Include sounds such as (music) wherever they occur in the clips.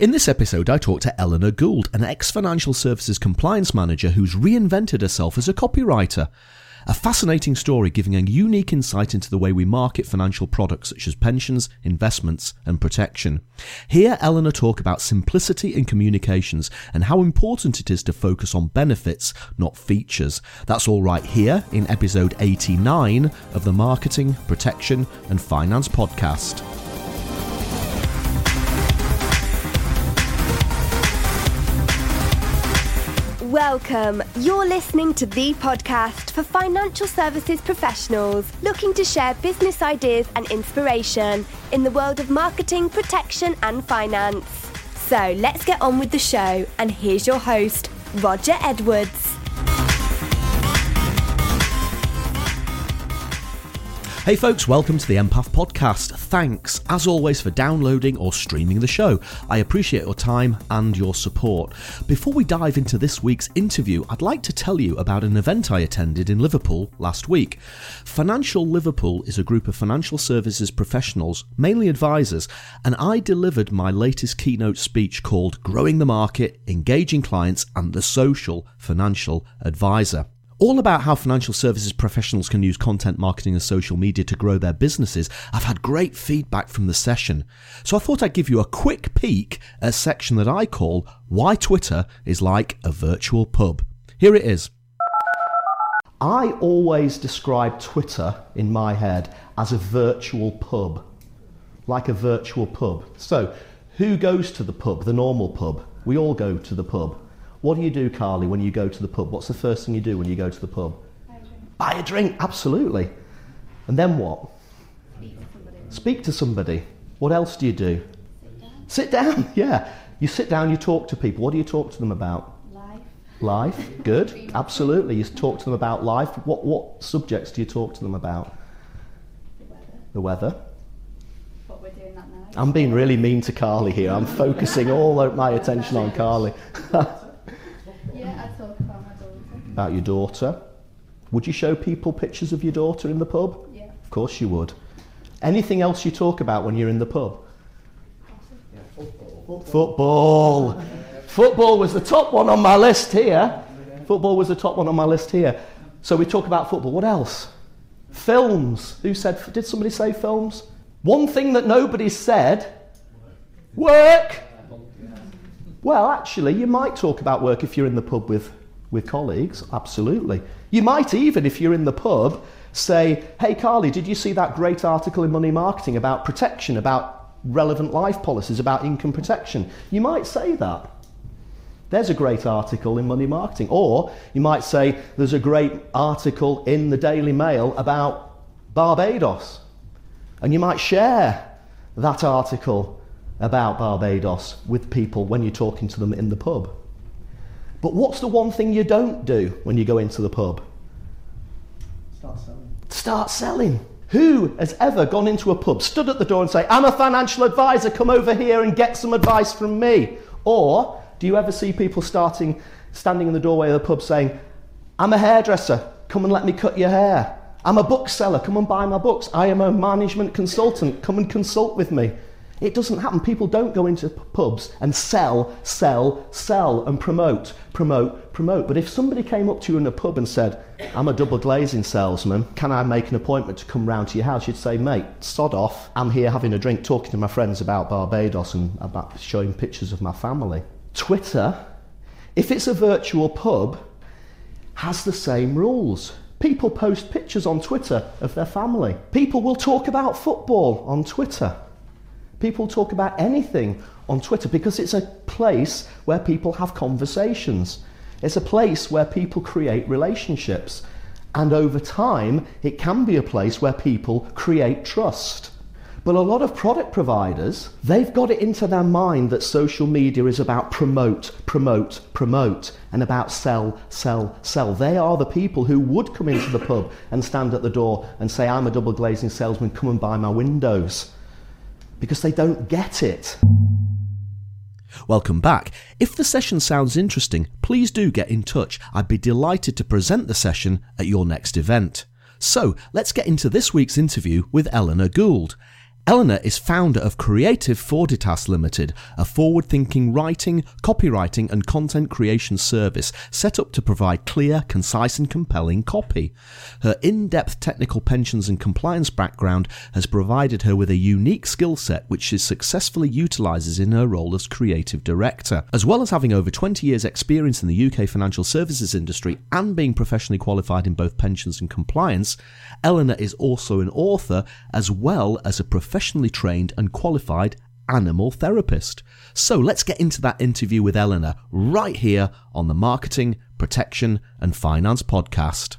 In this episode, I talked to Eleanor Gould, an ex financial services compliance manager who's reinvented herself as a copywriter. A fascinating story giving a unique insight into the way we market financial products such as pensions, investments, and protection. Here, Eleanor talk about simplicity in communications and how important it is to focus on benefits, not features. That's all right here in episode 89 of the Marketing, Protection, and Finance podcast. Welcome. You're listening to the podcast for financial services professionals looking to share business ideas and inspiration in the world of marketing, protection, and finance. So let's get on with the show. And here's your host, Roger Edwards. Hey folks, welcome to the MPF Podcast. Thanks, as always, for downloading or streaming the show. I appreciate your time and your support. Before we dive into this week's interview, I'd like to tell you about an event I attended in Liverpool last week. Financial Liverpool is a group of financial services professionals, mainly advisors, and I delivered my latest keynote speech called Growing the Market, Engaging Clients, and the Social Financial Advisor all about how financial services professionals can use content marketing and social media to grow their businesses. I've had great feedback from the session. So I thought I'd give you a quick peek at a section that I call Why Twitter is Like a Virtual Pub. Here it is. I always describe Twitter in my head as a virtual pub, like a virtual pub. So, who goes to the pub, the normal pub? We all go to the pub. What do you do, Carly, when you go to the pub? What's the first thing you do when you go to the pub? Buy a drink. Buy a drink, absolutely. And then what? Speak to somebody. Speak to somebody. What else do you do? Sit down. Sit down, (laughs) yeah. You sit down, you talk to people. What do you talk to them about? Life. Life, good, (laughs) absolutely. You talk to them about life. What, what subjects do you talk to them about? The weather. The weather. What we're doing that night. I'm being really mean to Carly here. I'm focusing all of my attention on Carly. (laughs) Yeah, I talk about my daughter. About your daughter. Would you show people pictures of your daughter in the pub? Yeah. Of course you would. Anything else you talk about when you're in the pub? Football. Football. Football was the top one on my list here. Football was the top one on my list here. So we talk about football. What else? Films. Who said? Did somebody say films? One thing that nobody said. Work. Well, actually, you might talk about work if you're in the pub with, with colleagues, absolutely. You might even, if you're in the pub, say, Hey, Carly, did you see that great article in Money Marketing about protection, about relevant life policies, about income protection? You might say that. There's a great article in Money Marketing. Or you might say, There's a great article in the Daily Mail about Barbados. And you might share that article about Barbados with people when you're talking to them in the pub. But what's the one thing you don't do when you go into the pub? Start selling. Start selling. Who has ever gone into a pub, stood at the door and say, I'm a financial advisor, come over here and get some advice from me? Or do you ever see people starting, standing in the doorway of the pub saying, I'm a hairdresser, come and let me cut your hair. I'm a bookseller, come and buy my books. I am a management consultant, come and consult with me. It doesn't happen. People don't go into pubs and sell, sell, sell and promote, promote, promote. But if somebody came up to you in a pub and said, I'm a double glazing salesman, can I make an appointment to come round to your house? You'd say, mate, sod off. I'm here having a drink, talking to my friends about Barbados and about showing pictures of my family. Twitter, if it's a virtual pub, has the same rules. People post pictures on Twitter of their family. People will talk about football on Twitter. People talk about anything on Twitter because it's a place where people have conversations. It's a place where people create relationships. And over time, it can be a place where people create trust. But a lot of product providers, they've got it into their mind that social media is about promote, promote, promote, and about sell, sell, sell. They are the people who would come into the pub and stand at the door and say, I'm a double glazing salesman, come and buy my windows because they don't get it. Welcome back. If the session sounds interesting, please do get in touch. I'd be delighted to present the session at your next event. So let's get into this week's interview with Eleanor Gould. Eleanor is founder of Creative Forditas Limited, a forward thinking writing, copywriting, and content creation service set up to provide clear, concise, and compelling copy. Her in depth technical pensions and compliance background has provided her with a unique skill set which she successfully utilises in her role as creative director. As well as having over 20 years' experience in the UK financial services industry and being professionally qualified in both pensions and compliance, Eleanor is also an author as well as a professional professionally trained and qualified animal therapist. So let's get into that interview with Eleanor right here on the Marketing, Protection and Finance podcast.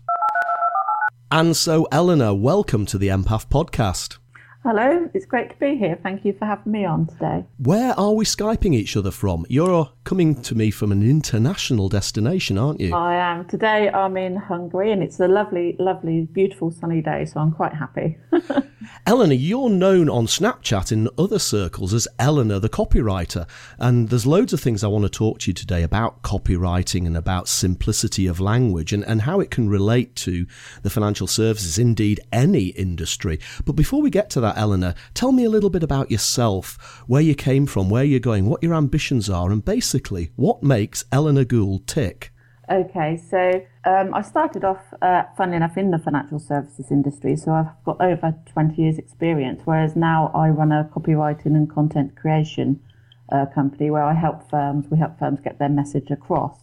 And so, Eleanor, welcome to the MPF podcast. Hello, it's great to be here. Thank you for having me on today. Where are we Skyping each other from? You're coming to me from an international destination, aren't you? I am. Today I'm in Hungary and it's a lovely, lovely, beautiful sunny day, so I'm quite happy. (laughs) Eleanor, you're known on Snapchat in other circles as Eleanor the copywriter, and there's loads of things I want to talk to you today about copywriting and about simplicity of language and, and how it can relate to the financial services, indeed any industry. But before we get to that, Eleanor, tell me a little bit about yourself, where you came from, where you're going, what your ambitions are, and basically what makes Eleanor Gould tick. Okay, so um, I started off, uh, funnily enough, in the financial services industry, so I've got over 20 years' experience, whereas now I run a copywriting and content creation uh, company where I help firms, we help firms get their message across.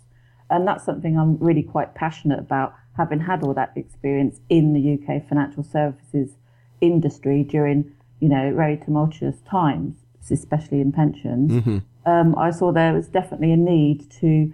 And that's something I'm really quite passionate about, having had all that experience in the UK financial services industry during, you know, very tumultuous times, especially in pensions. Mm-hmm. Um, I saw there was definitely a need to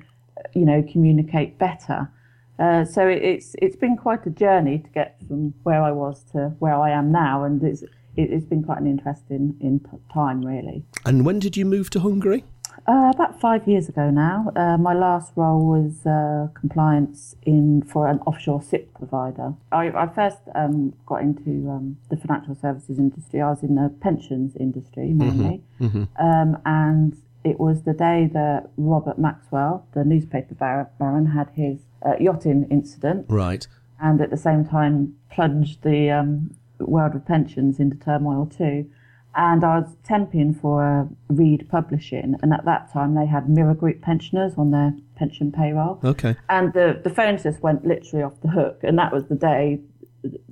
you know, communicate better. Uh, so it, it's it's been quite a journey to get from where I was to where I am now, and it's it, has been quite an interesting in time, really. And when did you move to Hungary? Uh, about five years ago now. Uh, my last role was uh, compliance in for an offshore SIPP provider. I, I first um, got into um, the financial services industry. I was in the pensions industry mainly, mm-hmm, mm-hmm. Um, and it was the day that Robert Maxwell, the newspaper baron, had his uh, yachting incident. Right. And at the same time plunged the um, world of pensions into turmoil too. And I was temping for Reed Publishing, and at that time they had Mirror Group pensioners on their pension payroll. Okay. And the, the phone just went literally off the hook, and that was the day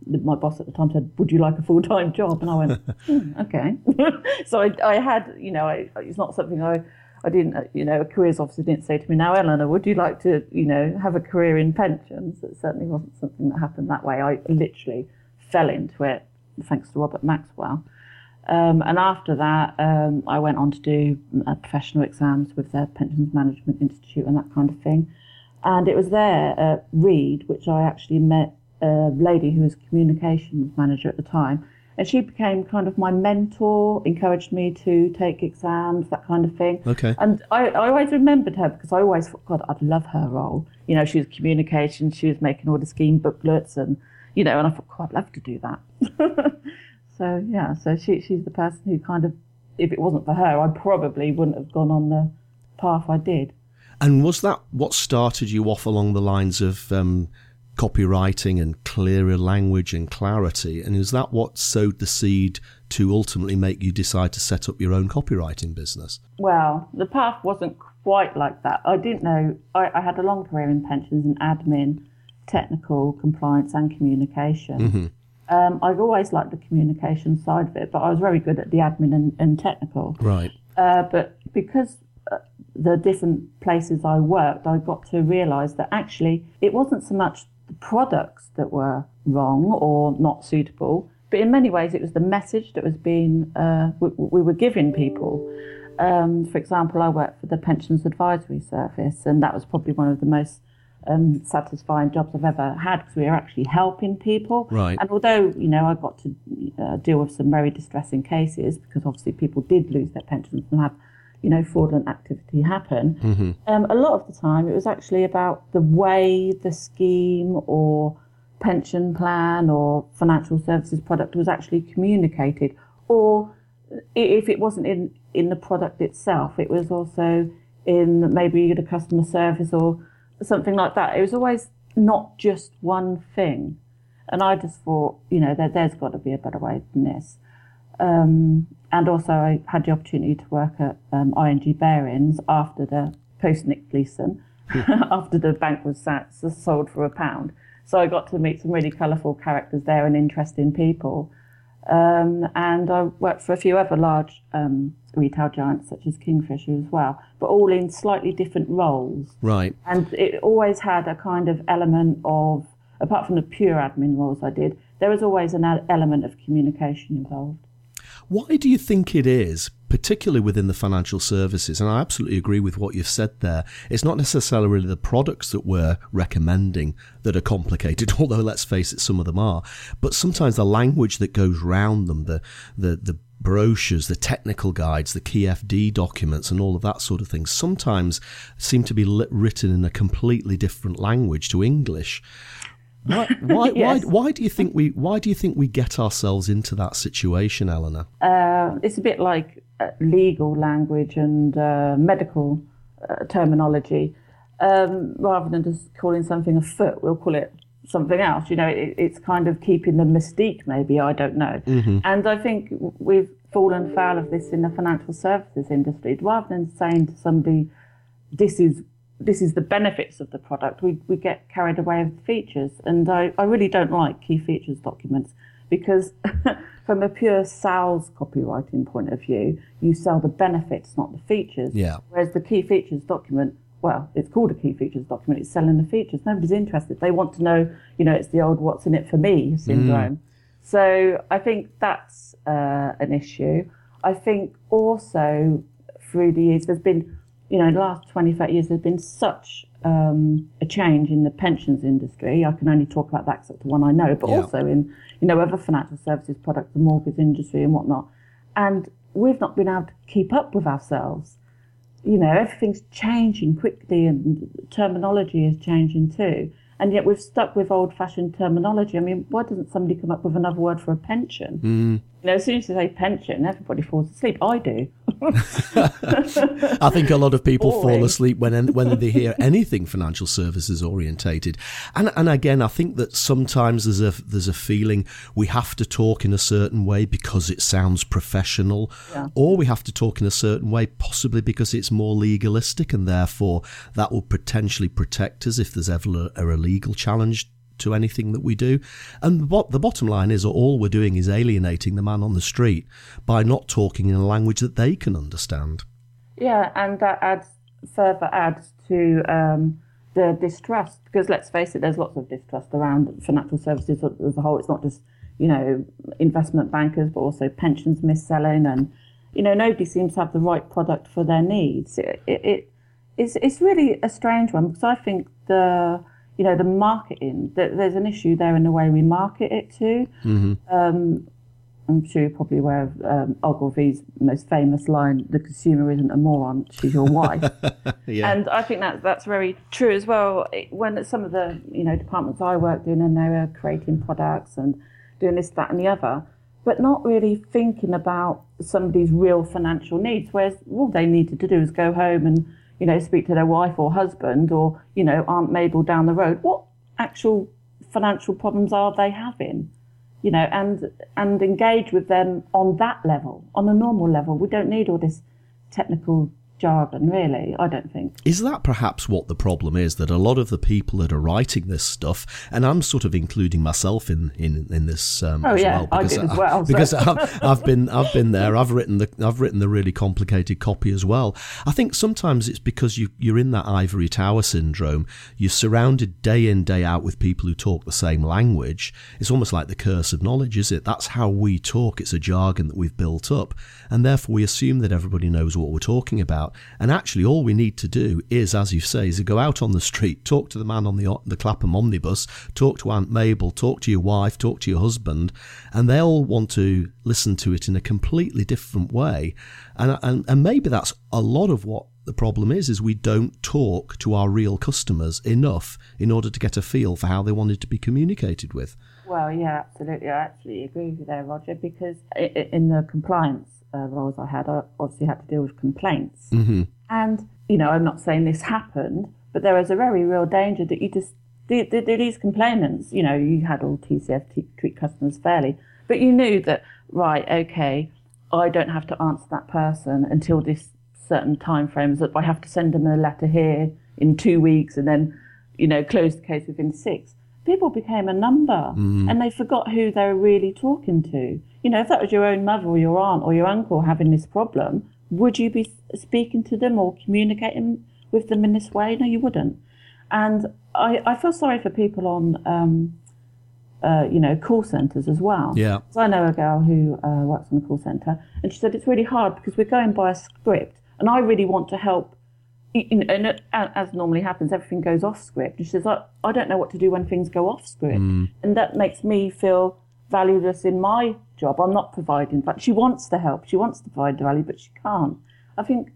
my boss at the time said, "Would you like a full time job?" And I went, (laughs) mm, "Okay." (laughs) so I, I, had, you know, I, it's not something I, I didn't, you know, a careers officer didn't say to me, "Now, Eleanor, would you like to, you know, have a career in pensions?" It certainly wasn't something that happened that way. I literally fell into it thanks to Robert Maxwell. Um, and after that, um, I went on to do uh, professional exams with the Pensions Management Institute and that kind of thing. And it was there at Reed, which I actually met a lady who was communications manager at the time, and she became kind of my mentor, encouraged me to take exams, that kind of thing. Okay. And I, I always remembered her because I always thought, God, I'd love her role. You know, she was communications, she was making all the scheme booklets, and you know, and I thought, God, I'd love to do that. (laughs) so yeah, so she she's the person who kind of, if it wasn't for her, I probably wouldn't have gone on the path I did. And was that what started you off along the lines of um, copywriting and clearer language and clarity. And is that what sowed the seed to ultimately make you decide to set up your own copywriting business? Well, the path wasn't quite like that. I didn't know, I, I had a long career in pensions and admin, technical, compliance, and communication. Mm-hmm. Um, I've always liked the communication side of it, but I was very good at the admin and, and technical. Right. Uh, but because uh, the different places I worked, I got to realise that actually it wasn't so much the products that were wrong or not suitable, but in many ways it was the message that was being uh, we, we, were giving people. Um, for example, I worked for the Pensions Advisory Service, and that was probably one of the most um, satisfying jobs I've ever had because we were actually helping people. Right. And although you know I got to uh, deal with some very distressing cases because obviously people did lose their pensions and have you know, fraudulent activity happen. Mm-hmm. Um, a lot of the time, it was actually about the way the scheme or pension plan or financial services product was actually communicated, or if it wasn't in in the product itself, it was also in maybe the customer service or something like that. It was always not just one thing. And I just thought, you know, there, there's got to be a better way than this. Um, and also, I had the opportunity to work at um, ING Barings after the post Nick Leeson, (laughs) after the bank was sat, sold for a pound. So I got to meet some really colourful characters there and interesting people. Um, and I worked for a few other large um, retail giants such as Kingfisher as well, but all in slightly different roles. Right. And it always had a kind of element of, apart from the pure admin roles I did, there was always an element of communication involved. Why do you think it is, particularly within the financial services? And I absolutely agree with what you've said there. It's not necessarily the products that we're recommending that are complicated, (laughs) although let's face it, some of them are. But sometimes the language that goes round them, the, the, the brochures, the technical guides, the key FD documents, and all of that sort of thing sometimes seem to be lit- written in a completely different language to English. Why, (laughs) why, Yes. why, why do you think we why do you think we get ourselves into that situation, Eleanor? Uh, it's a bit like legal language and uh, medical uh, terminology. Um, rather than just calling something a foot, we'll call it something else. You know, it, it's kind of keeping the mystique, maybe, I don't know. And I think we've fallen foul of this in the financial services industry. Rather than saying to somebody, this is this is the benefits of the product. We, we get carried away with the features. And I, I really don't like key features documents because (laughs) from a pure sales copywriting point of view, you sell the benefits, not the features. Yeah. Whereas the key features document, well, it's called a key features document. It's selling the features. Nobody's interested. They want to know, you know, it's the old what's in it for me syndrome. So I think that's uh, an issue. I think also through the years, there's been, you know, in the last 20, 30 years, there's been such um, a change in the pensions industry. I can only talk about that 'cause that's the one I know, but Yeah. also in, you know, other financial services products, the mortgage industry and whatnot. And we've not been able to keep up with ourselves. You know, everything's changing quickly and terminology is changing too. And yet we've stuck with old fashioned terminology. I mean, why doesn't somebody come up with another word for a pension? You know, as soon as you say pension, everybody falls asleep. I do. I think a lot of people fall asleep when when they hear anything financial services orientated, and and again, I think that sometimes there's a there's a feeling we have to talk in a certain way because it sounds professional, or we have to talk in a certain way possibly because it's more legalistic, and therefore that will potentially protect us if there's ever a, a legal challenge to anything that we do. And what the bottom line is, all we're doing is alienating the man on the street by not talking in a language that they can understand. Yeah, and that adds further adds to um, the distrust because let's face it, there's lots of distrust around financial services as a whole. It's not just you know investment bankers, but also pensions mis-selling, and you know nobody seems to have the right product for their needs. It, it, it it's it's really a strange one because I think the you know the marketing there's an issue there in the way we market it too. Um, I'm sure you're probably aware of um, Ogilvy's most famous line, "The consumer isn't a moron; she's your wife." (laughs) Yeah. And I think that that's very true as well. When some of the you know departments I worked in, and they were creating products and doing this, that, and the other, but not really thinking about somebody's real financial needs. Whereas all they needed to do is go home and you know speak to their wife or husband or you know Aunt Mabel down the road. What actual financial problems are they having? you know, and and engage with them on that level, on a normal level. We don't need all this technical jargon, really. I don't think. Is that perhaps what the problem is? That a lot of the people that are writing this stuff, and I'm sort of including myself in in, in this um, Oh, as yeah, well, I because did as well, (laughs) so- because I've, (laughs) I've been I've been there. I've written the I've written the really complicated copy as well. I think sometimes it's because you you're in that ivory tower syndrome. You're surrounded day in day out with people who talk the same language. It's almost like the curse of knowledge, is it? That's how we talk. It's a jargon that we've built up, and therefore we assume that everybody knows what we're talking about. And actually, all we need to do is, as you say, is to go out on the street, talk to the man on the the Clapham omnibus, talk to Aunt Mabel, talk to your wife, talk to your husband, and they'll want to listen to it in a completely different way. And and, and maybe that's a lot of what the problem is is we don't talk to our real customers enough in order to get a feel for how they wanted to be communicated with. Well, yeah, absolutely. I actually agree with you there, Roger, because in the compliance uh, roles I had, I obviously had to deal with complaints. Mm-hmm. And, you know, I'm not saying this happened, but there was a very real danger that you just, the, the, the- these complainants, you know, you had all TCF t- treat customers fairly, but you knew that right, okay, I don't have to answer that person until this certain time frames that I have to send them a letter here in two weeks and then, you know, close the case within six. People became a number and they forgot who they were really talking to. You know, if that was your own mother or your aunt or your uncle having this problem, would you be speaking to them or communicating with them in this way? No, you wouldn't. And I, I feel sorry for people on, um, uh, you know, call centres as well. Yeah. So I know a girl who uh, works on a call centre, and she said it's really hard because we're going by a script, and I really want to help. Y- you know, And as normally happens, everything goes off script. And she says, I, I don't know what to do when things go off script. Hmm. And that makes me feel valueless in my job. I'm not providing. But she wants to help. She wants to provide the value, but she can't. I think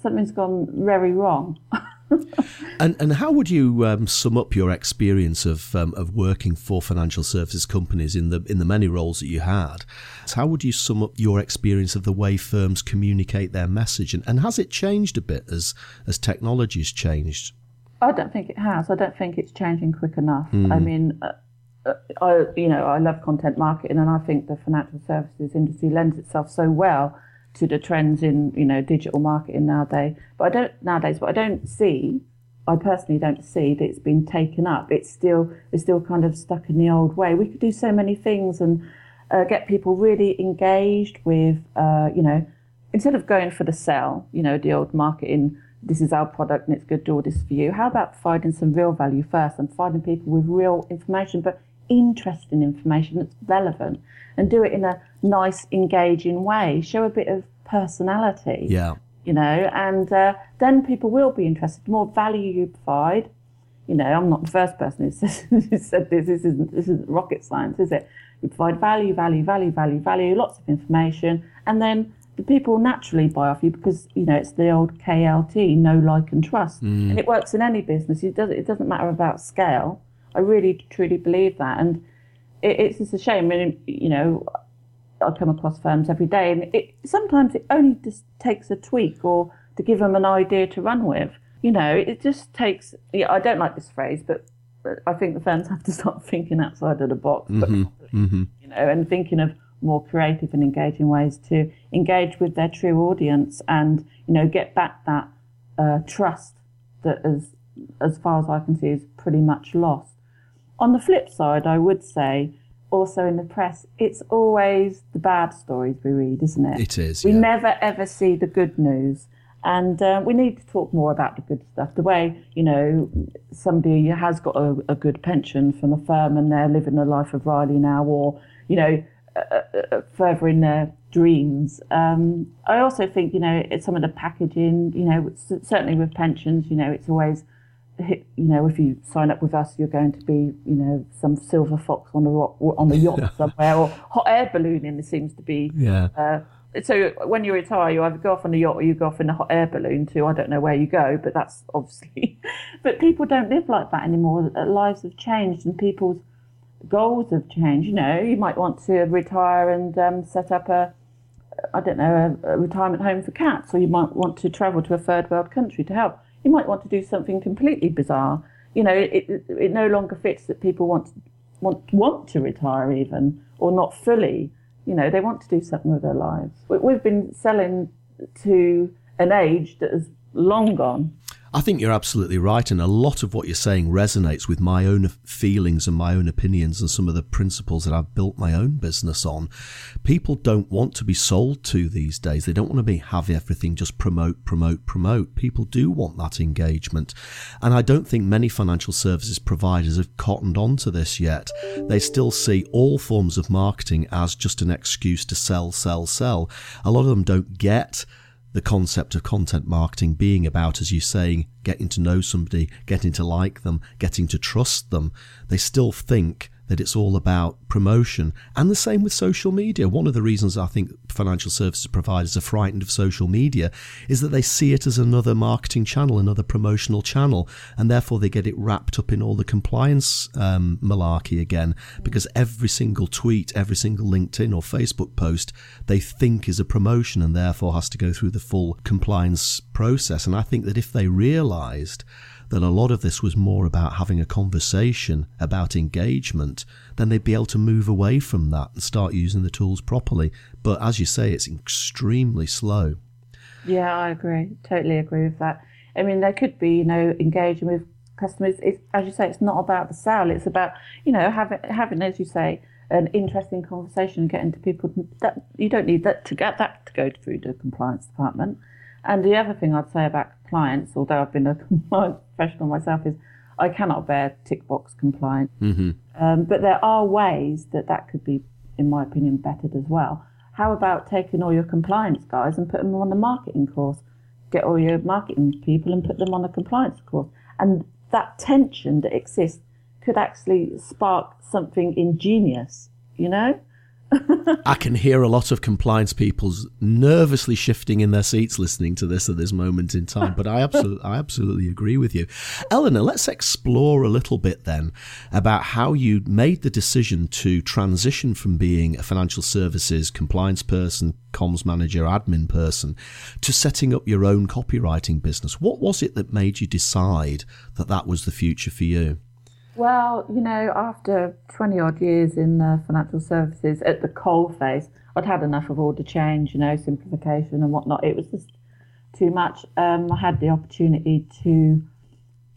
something's gone very wrong. (laughs) (laughs) And and how would you um, sum up your experience of um, of working for financial services companies in the in the many roles that you had? How would you sum up your experience of the way firms communicate their message, and, and has it changed a bit as as technology's changed? I don't think it has. I don't think it's changing quick enough. I mean, uh, uh, I you know I love content marketing, and I think the financial services industry lends itself so well to the trends in you know digital marketing nowadays. But I don't nowadays. But I don't see. I personally don't see that it's been taken up. It's still it's still kind of stuck in the old way. We could do so many things and uh, get people really engaged with uh, you know instead of going for the sell, you know, the old marketing, this is our product and it's good, to do all this for you. How about finding some real value first and finding people with real information, but interesting information that's relevant and do it in a nice, engaging way. Show a bit of personality Yeah, you know, and uh, then people will be interested. The more value you provide, you know, I'm not the first person who (laughs) says- who said this. This isn't this isn't rocket science, is it? You provide value, value, value, value, value, lots of information, and then the people naturally buy off you because you know it's the old KLT, know, like, and trust, and it works in any business. It doesn't it doesn't matter about scale. I really truly believe that, and it, it's just a shame. I mean, you know, I come across firms every day, and it sometimes it only just takes a tweak or to give them an idea to run with. You know, it just takes. Yeah, I don't like this phrase, but, I think the firms (laughs) have to start thinking outside of the box, but you know, and thinking of more creative and engaging ways to engage with their true audience, and you know, get back that uh, trust that, as as far as I can see, is pretty much lost. On the flip side, I would say also in the press, it's always the bad stories we read, isn't it? It is, We yeah. never ever see the good news. And uh, we need to talk more about the good stuff. The way, you know, somebody has got a, a good pension from a firm and they're living the life of Riley now, or, you know, uh, uh, further in their dreams. Um, I also think, you know, it's some of the packaging, you know, certainly with pensions, you know, it's always you know, if you sign up with us, you're going to be, you know, some silver fox on a rock, on a yacht somewhere, or hot air ballooning. There seems to be. Yeah. Uh, so when you retire, you either go off on a yacht or you go off in a hot air balloon too. I don't know where you go, but that's obviously. (laughs) but people don't live like that anymore. Uh, Lives have changed, and people's goals have changed. You know, you might want to retire and um, set up a I don't know, a, a retirement home for cats, or you might want to travel to a third world country to help. You might want to do something completely bizarre. You know, it, it, it no longer fits that people want want want to retire even, or not fully. You know, they want to do something with their lives. We, we've been selling to an age that is long gone. I think you're absolutely right, and a lot of what you're saying resonates with my own feelings and my own opinions and some of the principles that I've built my own business on. People don't want to be sold to these days. They don't want to be have everything just promote, promote, promote. People do want that engagement, and I don't think many financial services providers have cottoned on to this yet. They still see all forms of marketing as just an excuse to sell, sell, sell. A lot of them don't get the concept of content marketing being about, as you're saying, getting to know somebody, getting to like them, getting to trust them. They still think that it's all about promotion. And the same with social media. One of the reasons I think financial services providers are frightened of social media is that they see it as another marketing channel, another promotional channel, and therefore they get it wrapped up in all the compliance um, malarkey again because every single tweet, every single LinkedIn or Facebook post they think is a promotion and therefore has to go through the full compliance process. And I think that if they realised that a lot of this was more about having a conversation about engagement, then they'd be able to move away from that and start using the tools properly. But as you say, it's extremely slow. Yeah, I agree. Totally agree with that. I mean, there could be, you know, engaging with customers. It's, as you say, it's not about the sale. It's about, you know, having, having, as you say, an interesting conversation and getting to people that you don't need that to get that to go through the compliance department. And the other thing I'd say about compliance, although I've been a (laughs) compliance professional myself, is I cannot bear tick box compliance. Mm-hmm. Um, but there are ways that that could be, in my opinion, bettered as well. How about taking all your compliance guys and put them on the marketing course? Get all your marketing people and put them on a compliance course. And that tension that exists could actually spark something ingenious, you know? I can hear a lot of compliance people nervously shifting in their seats listening to this at this moment in time. But I (laughs) absolutely, I absolutely agree with you, Eleanor. Let's explore a little bit then about how you made the decision to transition from being a financial services compliance person, comms manager, admin person, to setting up your own copywriting business. What was it that made you decide that that was the future for you? Well, you know, after 20 odd years in uh, financial services at the coal face, I'd had enough of all the change, you know, simplification and whatnot. It was just too much. Um, I had the opportunity to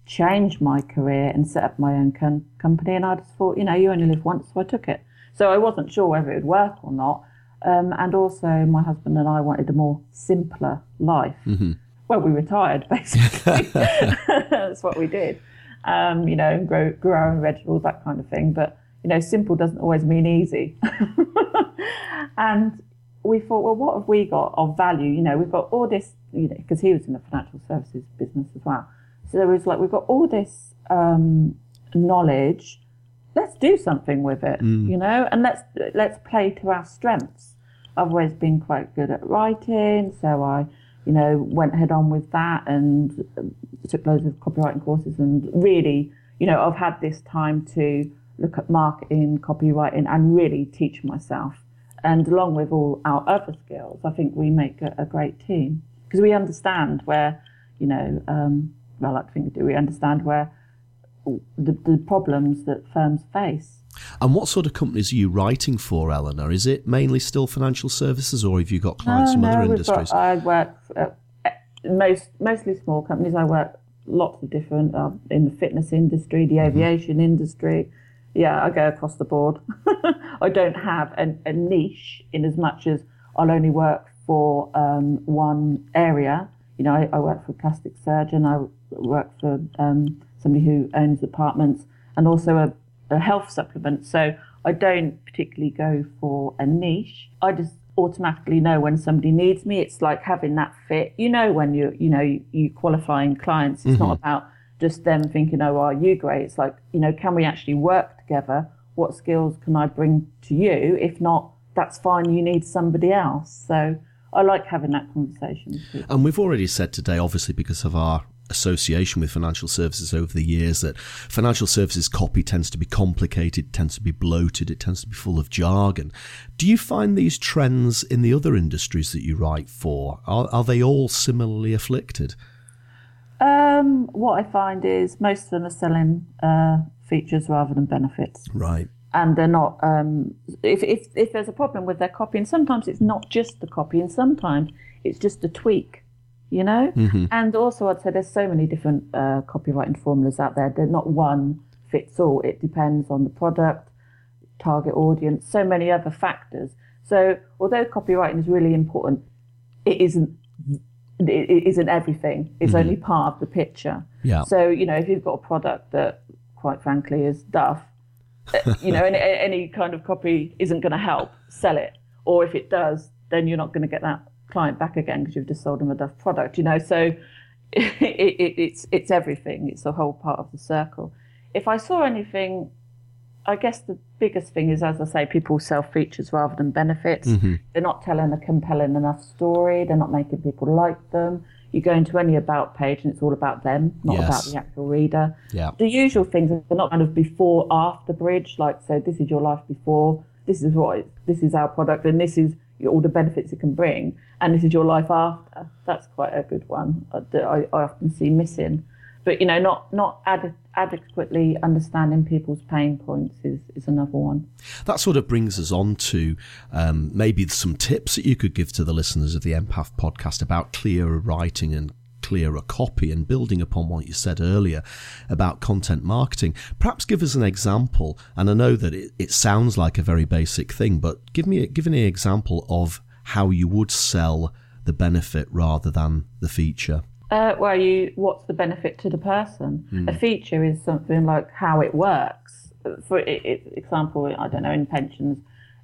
change my career and set up my own com- company, and I just thought, you know, you only live once, so I took it. So I wasn't sure whether it would work or not. Um, and also, my husband and I wanted a more simpler life. Mm-hmm. Well, we retired (laughs) basically. (laughs) That's what we did um, you know, and grow, grow our own vegetables, that kind of thing. But, you know, simple doesn't always mean easy. (laughs) and we thought, well, what have we got of value? You know, we've got all this, you know, because he was in the financial services business as well. So there was like, we've got all this um, knowledge. Let's do something with it, mm. you know, and let's let's play to our strengths. I've always been quite good at writing, so I you know, went head on with that and um, took loads of copywriting courses and really, you know, I've had this time to look at marketing, copywriting, and really teach myself. And along with all our other skills, I think we make a, a great team because we understand where, you know, um, well, I think we do. We understand where the, the problems that firms face. And what sort of companies are you writing for, Eleanor? Is it mainly still financial services, or have you got clients no, from no, other industries? Got, I work at most mostly small companies. I work lots of different uh, in the fitness industry, the mm-hmm. aviation mm-hmm. industry. Yeah, I go across the board. (laughs) I don't have a, a, niche in as much as I'll only work for um, one area. You know, I, I, work for a plastic surgeon. I work for um, somebody who owns apartments, and also a a health supplement. So I don't particularly go for a niche. I just automatically know when somebody needs me. It's like having that fit. You know when you you know you, you qualifying clients. It's mm-hmm. not about just them thinking, oh, are you great? It's like you know, can we actually work together? What skills can I bring to you? If not, that's fine. You need somebody else. So I like having that conversation. And we've already said today, obviously, because of our association with financial services over the years that financial services copy tends to be complicated, tends to be bloated, it tends to be full of jargon. Do you find these trends in the other industries that you write for? Are, are they all similarly afflicted? Um, what I find is most of them are selling uh, features rather than benefits. Right. And they're not. Um, if, if if there's a problem with their copy, and sometimes it's not just the copy, and sometimes it's just a tweak you know? Mm-hmm. And also, I'd say there's so many different uh, copywriting formulas out there. They're not one fits all. It depends on the product, target audience, so many other factors. So, although copywriting is really important, it isn't. It isn't everything. It's mm-hmm. only part of the picture. Yeah. So you know, if you've got a product that, quite frankly, is duff, uh, you know, any, (laughs) any kind of copy isn't going to help sell it. Or if it does, then you're not going to get that client back again because you've just sold them a Duff product, you know. So (laughs) it, it, it's it's everything. It's a whole part of the circle. If I saw anything, I guess the biggest thing is, as I say, people sell features rather than benefits. Mm-hmm. They're not telling a compelling enough story. They're not making people like them. You go into any about page and it's all about them, not yes. about the actual reader. Yeah. The usual things are not kind of before, after bridge, like so. This is your life before. This is what this is our product, and this is all the benefits it can bring and this is your life after. That's quite a good one uh, that I, I often see missing. But you know, not not ad- adequately understanding people's pain points is, is another one. That sort of brings us on to um, maybe some tips that you could give to the listeners of the MPF podcast about clearer writing and clearer copy and building upon what you said earlier about content marketing. Perhaps give us an example, and I know that it, it sounds like a very basic thing, but give me give me an example of how you would sell the benefit rather than the feature. Uh, well, you what's the benefit to the person? A feature is something like how it works. For example, I don't know in pensions,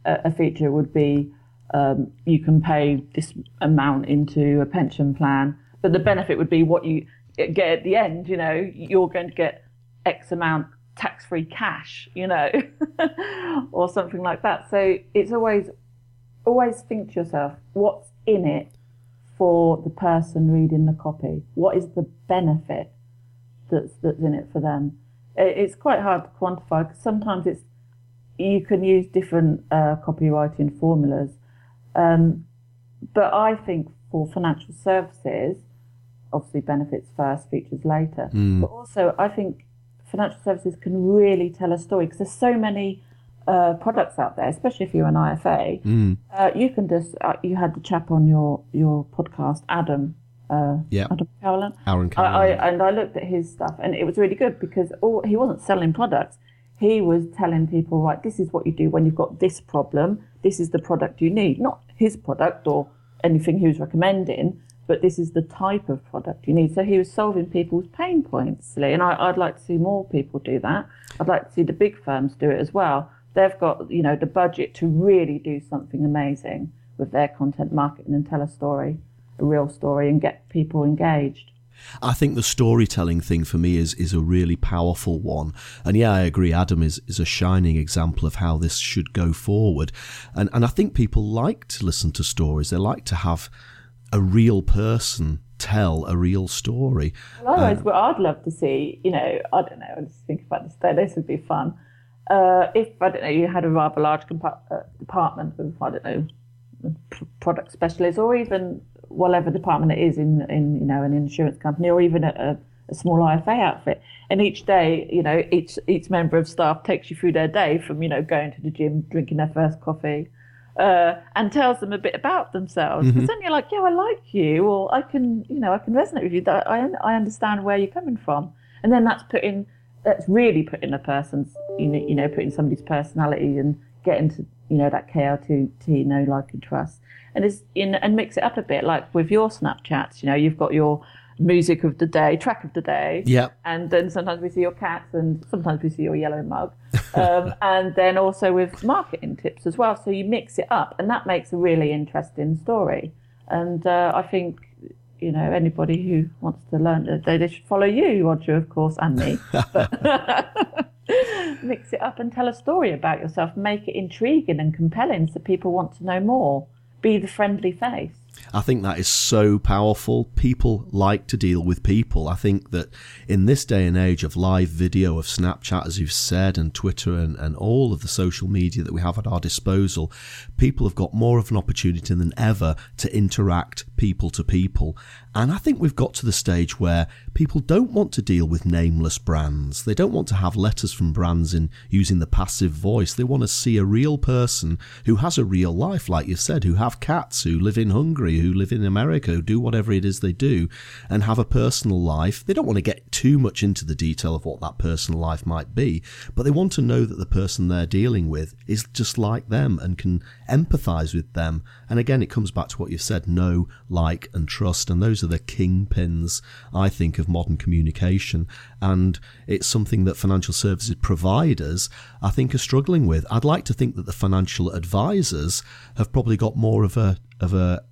a, a feature would be um, you can pay this amount into a pension plan, but the benefit would be what you get at the end. You know, you're going to get X amount tax-free cash. You know, (laughs) or something like that. So it's always always think to yourself, what's in it for the person reading the copy? What is the benefit that's that's in it for them? It's quite hard to quantify because sometimes it's you can use different uh, copywriting formulas, um, but I think for financial services, obviously benefits first, features later. But also, I think financial services can really tell a story because there's so many uh, products out there, especially if you're an IFA. Uh, you can just uh, you had the chap on your your podcast, Adam. Uh, Yeah. Adam Cowland. Aaron I, I, and I looked at his stuff, and it was really good because all, he wasn't selling products. He was telling people, right, this is what you do when you've got this problem. This is the product you need, not his product or anything he was recommending, but this is the type of product you need. So he was solving people's pain points, Lee, and I, I'd like to see more people do that. I'd like to see the big firms do it as well. They've got, you know, the budget to really do something amazing with their content marketing and tell a story, a real story, and get people engaged. I think the storytelling thing for me is is a really powerful one. And yeah, I agree. Adam is, is a shining example of how this should go forward. And and I think people like to listen to stories. They like to have a real person tell a real story. Well, otherwise, what I'd love to see, you know, I don't know, I just think about this day, this would be fun. Uh, if, I don't know, you had a rather large compa- uh, department of, I don't know, p- product specialists or even whatever department it is in, in you know, an insurance company or even a, a small IFA outfit. And each day, you know, each, each member of staff takes you through their day from, you know, going to the gym, drinking their first coffee, uh, and tells them a bit about themselves. Because then you're like, yeah, I like you, or I can, you know, I can resonate with you. That I I understand where you're coming from, and then that's putting that's really putting a person's, you know, you know, putting somebody's personality and getting to, you know, that KLT know, like, and trust, and is in and mix it up a bit, like with your Snapchats. You know, you've got your music of the day, track of the day, Yeah. and then sometimes we see your cats and sometimes we see your yellow mug. (laughs) Um, and then also with marketing tips as well. So you mix it up and that makes a really interesting story. And uh, i think you know anybody who wants to learn that they, they should follow you roger of course and me. But (laughs) mix it up and tell a story about yourself. Make it intriguing and compelling so people want to know more. Be the friendly face I think that is so powerful. People like to deal with people. I think that in this day and age of live video, of Snapchat, as you've said, and Twitter, and, and all of the social media that we have at our disposal, people have got more of an opportunity than ever to interact people to people. And I think we've got to the stage where people don't want to deal with nameless brands. They don't want to have letters from brands in using the passive voice. They want to see a real person who has a real life, like you said, who have cats, who live in Hungary, who live in America, who do whatever it is they do, and have a personal life. They don't want to get too much into the detail of what that personal life might be, but they want to know that the person they're dealing with is just like them and can empathize with them. And again, it comes back to what you said know, like, and trust. And those are the kingpins, I think, of modern communication. And it's something that financial services providers, I think, are struggling with. I'd like to think that the financial advisors have probably got more of a, of a,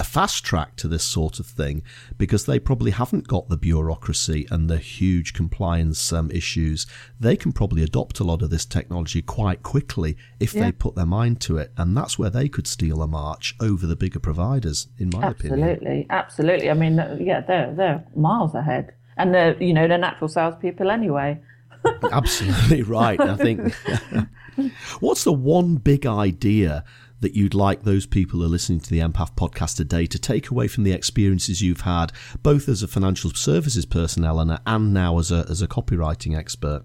a fast track to this sort of thing because they probably haven't got the bureaucracy and the huge compliance um, issues. They can probably adopt a lot of this technology quite quickly if Yeah. they put their mind to it, and that's where they could steal a march over the bigger providers, in my opinion. Absolutely, absolutely. I mean, yeah, they're they're miles ahead, and they're you know they're natural salespeople anyway. (laughs) Absolutely right. I think. (laughs) What's the one big idea that you'd like those people who are listening to the MPF podcast today to take away from the experiences you've had, both as a financial services person, Eleanor, and now as a, as a copywriting expert?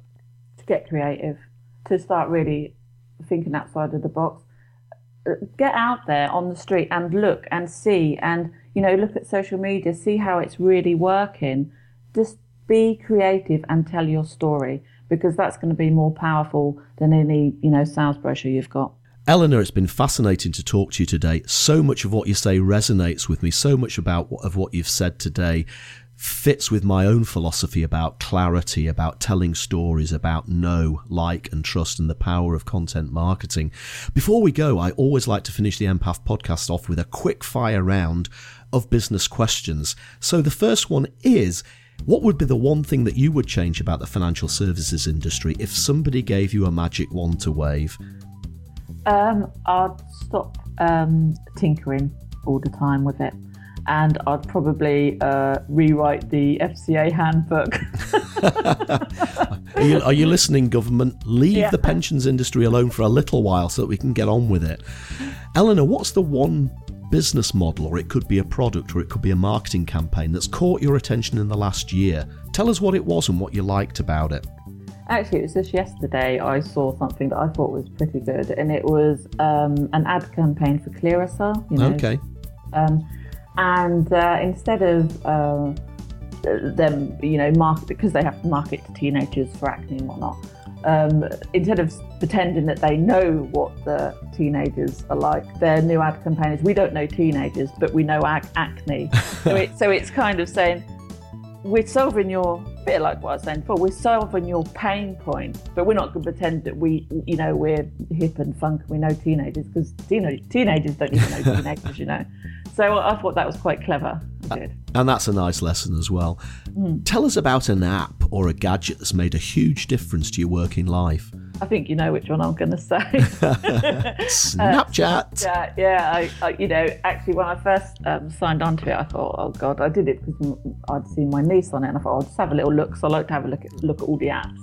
To get creative, to start really thinking outside of the box. Get out there on the street and look and see and, you know, look at social media, see how it's really working. Just be creative and tell your story because that's going to be more powerful than any, you know, sales brochure you've got. Eleanor, it's been fascinating to talk to you today. So much of what you say resonates with me. So much about of what you've said today fits with my own philosophy about clarity, about telling stories, about know, like, and trust, and the power of content marketing. Before we go, I always like to finish the MPF podcast off with a quick fire round of business questions. So the first one is. What would be the one thing that you would change about the financial services industry if somebody gave you a magic wand to wave? Um, I'd stop um, tinkering all the time with it. And I'd probably uh, rewrite the FCA handbook. (laughs) Are you, are you listening, government? Leave Yeah. the pensions industry alone for a little while so that we can get on with it. Eleanor, what's the one business model, or it could be a product, or it could be a marketing campaign that's caught your attention in the last year? Tell us what it was and what you liked about it. Actually, it was just yesterday I saw something that I thought was pretty good, and it was um, an ad campaign for Clearasil. You know, Okay. Um, and uh, instead of uh, them, you know, market because they have to market to teenagers for acne and whatnot. Um, instead of pretending that they know what the teenagers are like, their new ad campaign is, "We don't know teenagers, but we know ac- acne." (laughs) so, it, so it's kind of saying, "We're solving your bit like what I was saying before. We're solving your pain point, but we're not going to pretend that we, you know, we're hip and funk and we know teenagers because teen- teenagers don't even know teenagers, you know." (laughs) So I thought that was quite clever. and that's a nice lesson as well. Tell us about an app or a gadget that's made a huge difference to your working life. I think you know which one I'm going to say. (laughs) Snapchat. (laughs) yeah, yeah. I, I, you know, actually, when I first um, signed on to it, I thought, oh god, I did it because I'd seen my niece on it, and I thought I'll just have a little look. So I like to have a look at look at all the apps,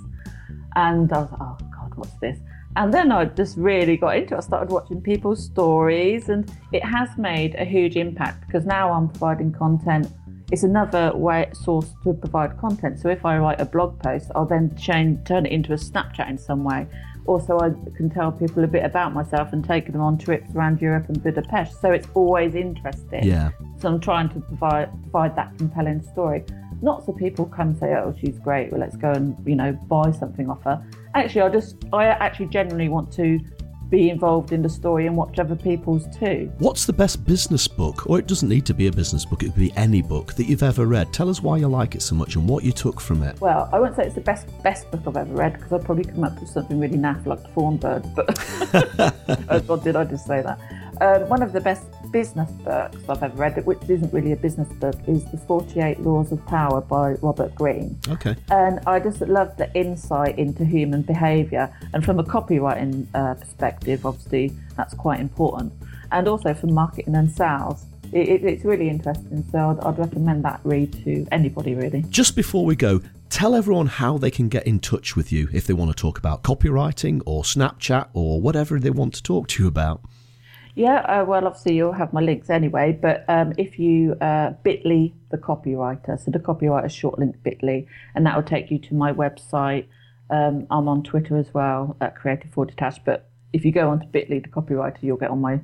and I was like, oh god, what's this? And then I just really got into it. I started watching people's stories, and it has made a huge impact because now I'm providing content. It's another way source to provide content. So if I write a blog post, I'll then change, turn it into a Snapchat in some way. Also, I can tell people a bit about myself and take them on trips around Europe and Budapest. So it's always interesting. Yeah. So I'm trying to provide provide that compelling story. Not so people come and say, "Oh, she's great. Well, let's go and you know buy something off her." Actually, I just I actually genuinely want to be involved in the story and watch other people's too. What's the best business book, or it doesn't need to be a business book, it could be any book that you've ever read? Tell us why you like it so much and what you took from it. Well, I won't say it's the best best book I've ever read because I'd probably come up with something really naff like the Thorn Bird. But (laughs) (laughs) oh God, did I just say that? Um, one of the best business books I've ever read, which isn't really a business book, is The 48 Laws of Power by Robert Greene. Okay. And I just love the insight into human behaviour. And from a copywriting uh, perspective, obviously, that's quite important. And also for marketing and sales, it, it, it's really interesting. So I'd, I'd recommend that read to anybody, really. Just before we go, tell everyone how they can get in touch with you if they want to talk about copywriting or Snapchat or whatever they want to talk to you about. Yeah, uh, well, obviously you'll have my links anyway, but um, if you uh, bit.ly the copywriter, so the copywriter short link bit.ly, and that will take you to my website. Um, I'm on Twitter as well at Creative Forward Detached, but if you go onto bit.ly the copywriter, you'll get all my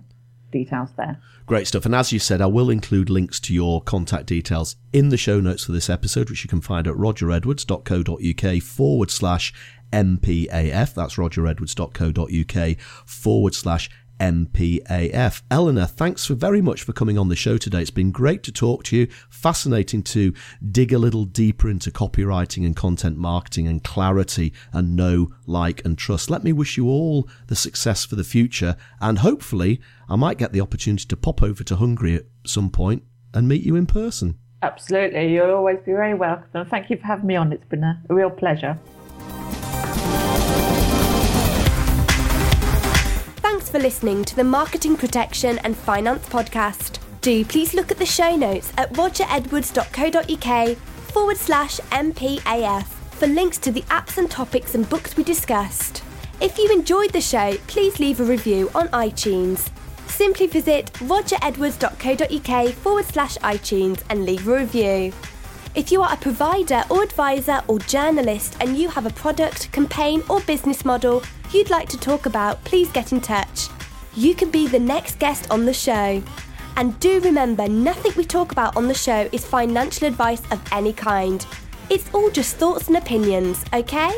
details there. Great stuff. And as you said, I will include links to your contact details in the show notes for this episode, which you can find at rogeredwards.co.uk forward slash MPAF. That's rogeredwards.co.uk forward slash MPAF. Eleanor, thanks for very much for coming on the show today. It's been great to talk to you. Fascinating to dig a little deeper into copywriting and content marketing and clarity and know, like, and trust. Let me wish you all the success for the future. And hopefully, I might get the opportunity to pop over to Hungary at some point and meet you in person. Absolutely, you'll always be very welcome. Thank you for having me on. It's been a real pleasure. For listening to the Marketing Protection and Finance Podcast. Do please look at the show notes at rogeredwards.co.uk forward slash MPAF for links to the apps and topics and books we discussed. If you enjoyed the show, please leave a review on iTunes. simply visit rogeredwards.co.uk forward slash iTunes and leave a review. If you are a provider or advisor or journalist and you have a product, campaign, or business model you'd like to talk about, please get in touch. You can be the next guest on the show. And do remember, nothing we talk about on the show is financial advice of any kind. It's all just thoughts and opinions, okay?